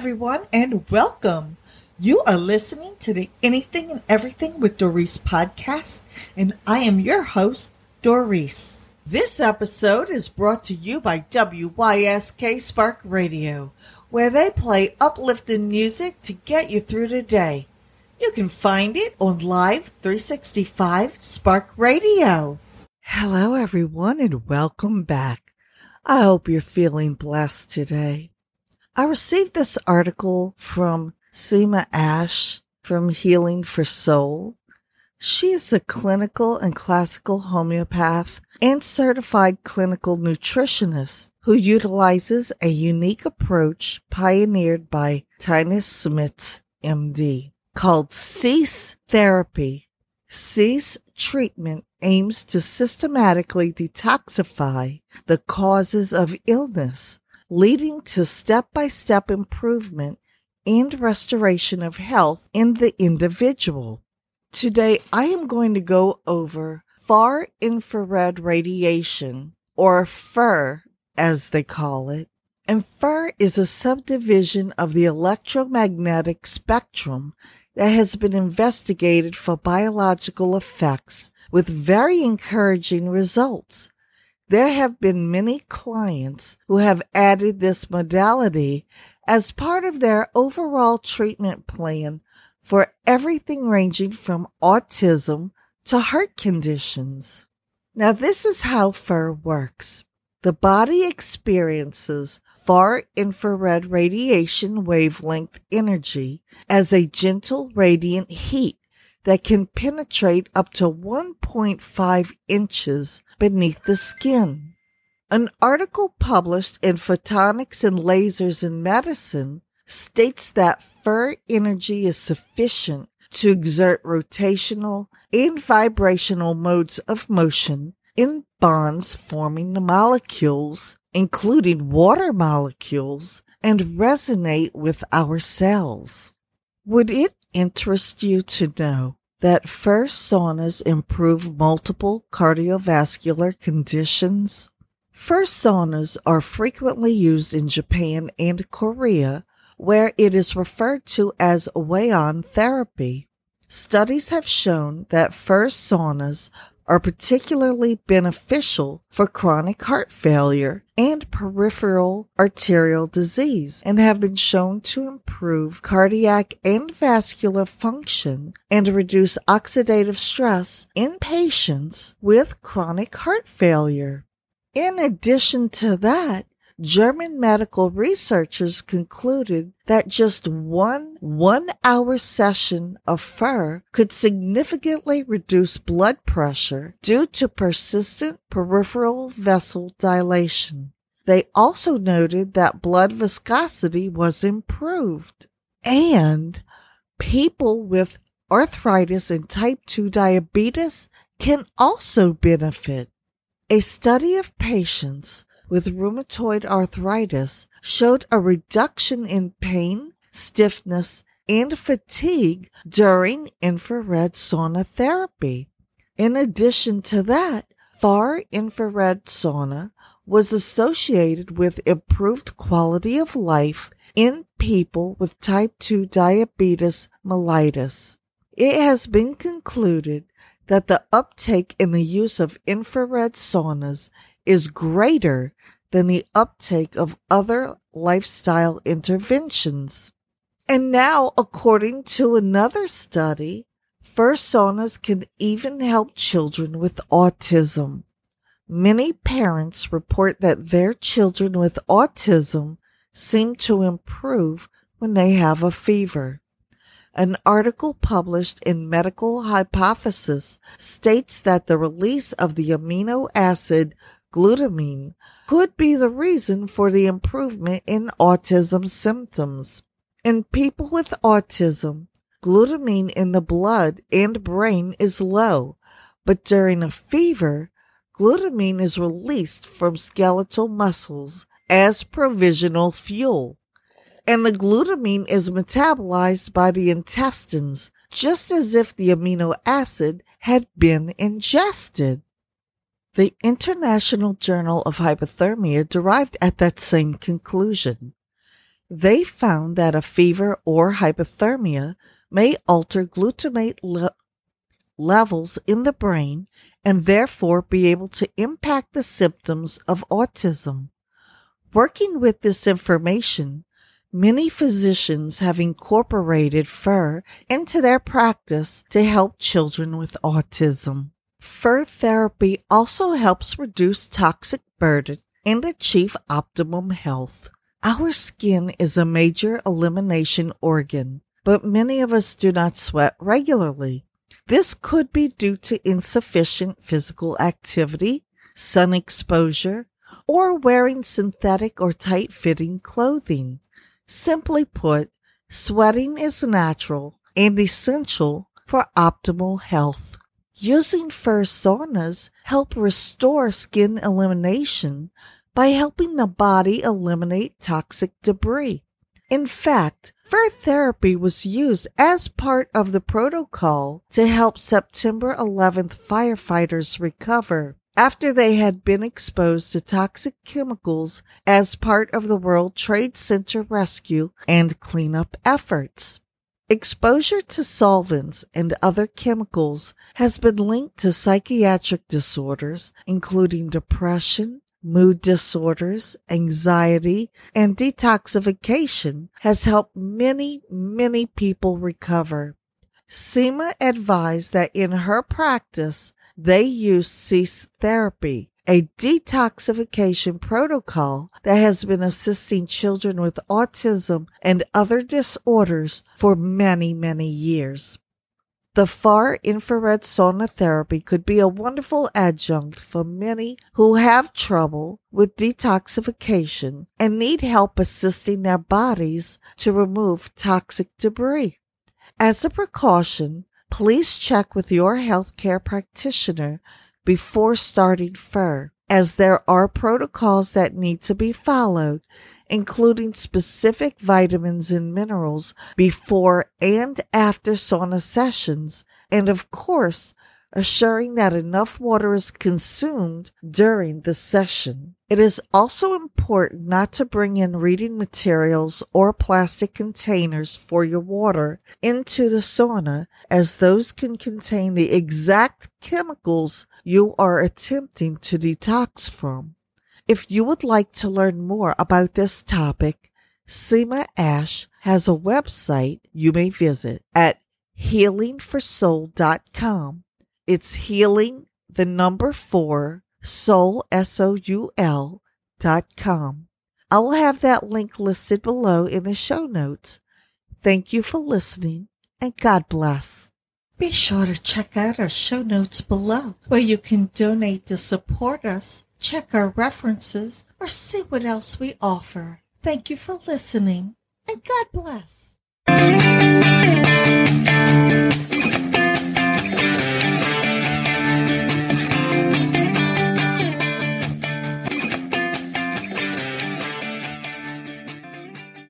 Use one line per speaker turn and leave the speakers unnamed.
Everyone, and welcome. You are listening to the Anything and Everything with Doris podcast, and I am your host, Doris. This episode is brought to you by WYSK Spark Radio, where they play uplifting music to get you through the day. You can find it on Live 365 Spark Radio. Hello, everyone, and welcome back. I hope you're feeling blessed today. I received this article from Seema Ash from Healing for Soul. She is a clinical and classical homeopath and certified clinical nutritionist who utilizes a unique approach pioneered by Tinus Smits, MD, called Cease Therapy. Cease treatment aims to systematically detoxify the causes of illness leading to step by step improvement and restoration of health in the individual. Today, I am going to go over far infrared radiation, or FIR as they call it. And FIR is a subdivision of the electromagnetic spectrum that has been investigated for biological effects with very encouraging results. There have been many clients who have added this modality as part of their overall treatment plan for everything ranging from autism to heart conditions. Now, this is how FIR works. The body experiences far infrared radiation wavelength energy as a gentle radiant heat that can penetrate up to 1.5 inches beneath the skin. An article published in Photonics and Lasers in Medicine states that FIR energy is sufficient to exert rotational and vibrational modes of motion in bonds forming the molecules, including water molecules, and resonate with our cells. Would it interest you to know that FIR saunas improve multiple cardiovascular conditions? FIR saunas are frequently used in Japan and Korea, where it is referred to as Waon therapy. Studies have shown that FIR saunas are particularly beneficial for chronic heart failure and peripheral arterial disease and have been shown to improve cardiac and vascular function and reduce oxidative stress in patients with chronic heart failure. In addition to that, German medical researchers concluded that just one one hour session of FIR could significantly reduce blood pressure due to persistent peripheral vessel dilation. They also noted that blood viscosity was improved and people with arthritis and type 2 diabetes can also benefit. A study of patients with rheumatoid arthritis showed a reduction in pain, stiffness, and fatigue during infrared sauna therapy. In addition to that, far infrared sauna was associated with improved quality of life in people with type 2 diabetes mellitus. It has been concluded that the uptake in the use of infrared saunas is greater than the uptake of other lifestyle interventions. And now, according to another study, FIR saunas can even help children with autism. Many parents report that their children with autism seem to improve when they have a fever. An article published in Medical Hypothesis states that the release of the amino acid glutamine could be the reason for the improvement in autism symptoms. In people with autism, glutamine in the blood and brain is low, but during a fever, glutamine is released from skeletal muscles as provisional fuel. And the glutamine is metabolized by the intestines just as if the amino acid had been ingested. The International Journal of Hypothermia derived at that same conclusion. They found that a fever or hypothermia may alter glutamate le- levels in the brain and therefore be able to impact the symptoms of autism. Working with this information, many physicians have incorporated FIR into their practice to help children with autism. FIR therapy also helps reduce toxic burden and achieve optimum health. Our skin is a major elimination organ, but many of us do not sweat regularly. This could be due to insufficient physical activity, sun exposure, or wearing synthetic or tight fitting clothing. Simply put, sweating is natural and essential for optimal health. Using FIR saunas help restore skin elimination by helping the body eliminate toxic debris. In fact, FIR therapy was used as part of the protocol to help September 11th firefighters recover after they had been exposed to toxic chemicals as part of the World Trade Center rescue and cleanup efforts. Exposure to solvents and other chemicals has been linked to psychiatric disorders, including depression, mood disorders, anxiety, and detoxification has helped many, many people recover. Seema advised that in her practice, they use cease therapy a detoxification protocol that has been assisting children with autism and other disorders for many, many years. The far infrared sauna therapy could be a wonderful adjunct for many who have trouble with detoxification and need help assisting their bodies to remove toxic debris. As a precaution, please check with your healthcare practitioner before starting FIR, as there are protocols that need to be followed, including specific vitamins and minerals before and after sauna sessions, and of course, assuring that enough water is consumed during the session. It is also important not to bring in reading materials or plastic containers for your water into the sauna as those can contain the exact chemicals you are attempting to detox from. If you would like to learn more about this topic, Seema Ash has a website you may visit at healingforsoul.com. It's healing the number four soul, S-O-U-L dot com. I will have that link listed below in the show notes. Thank you for listening and God bless. Be sure to check out our show notes below where you can donate to support us, check our references, or see what else we offer. Thank you for listening and God bless.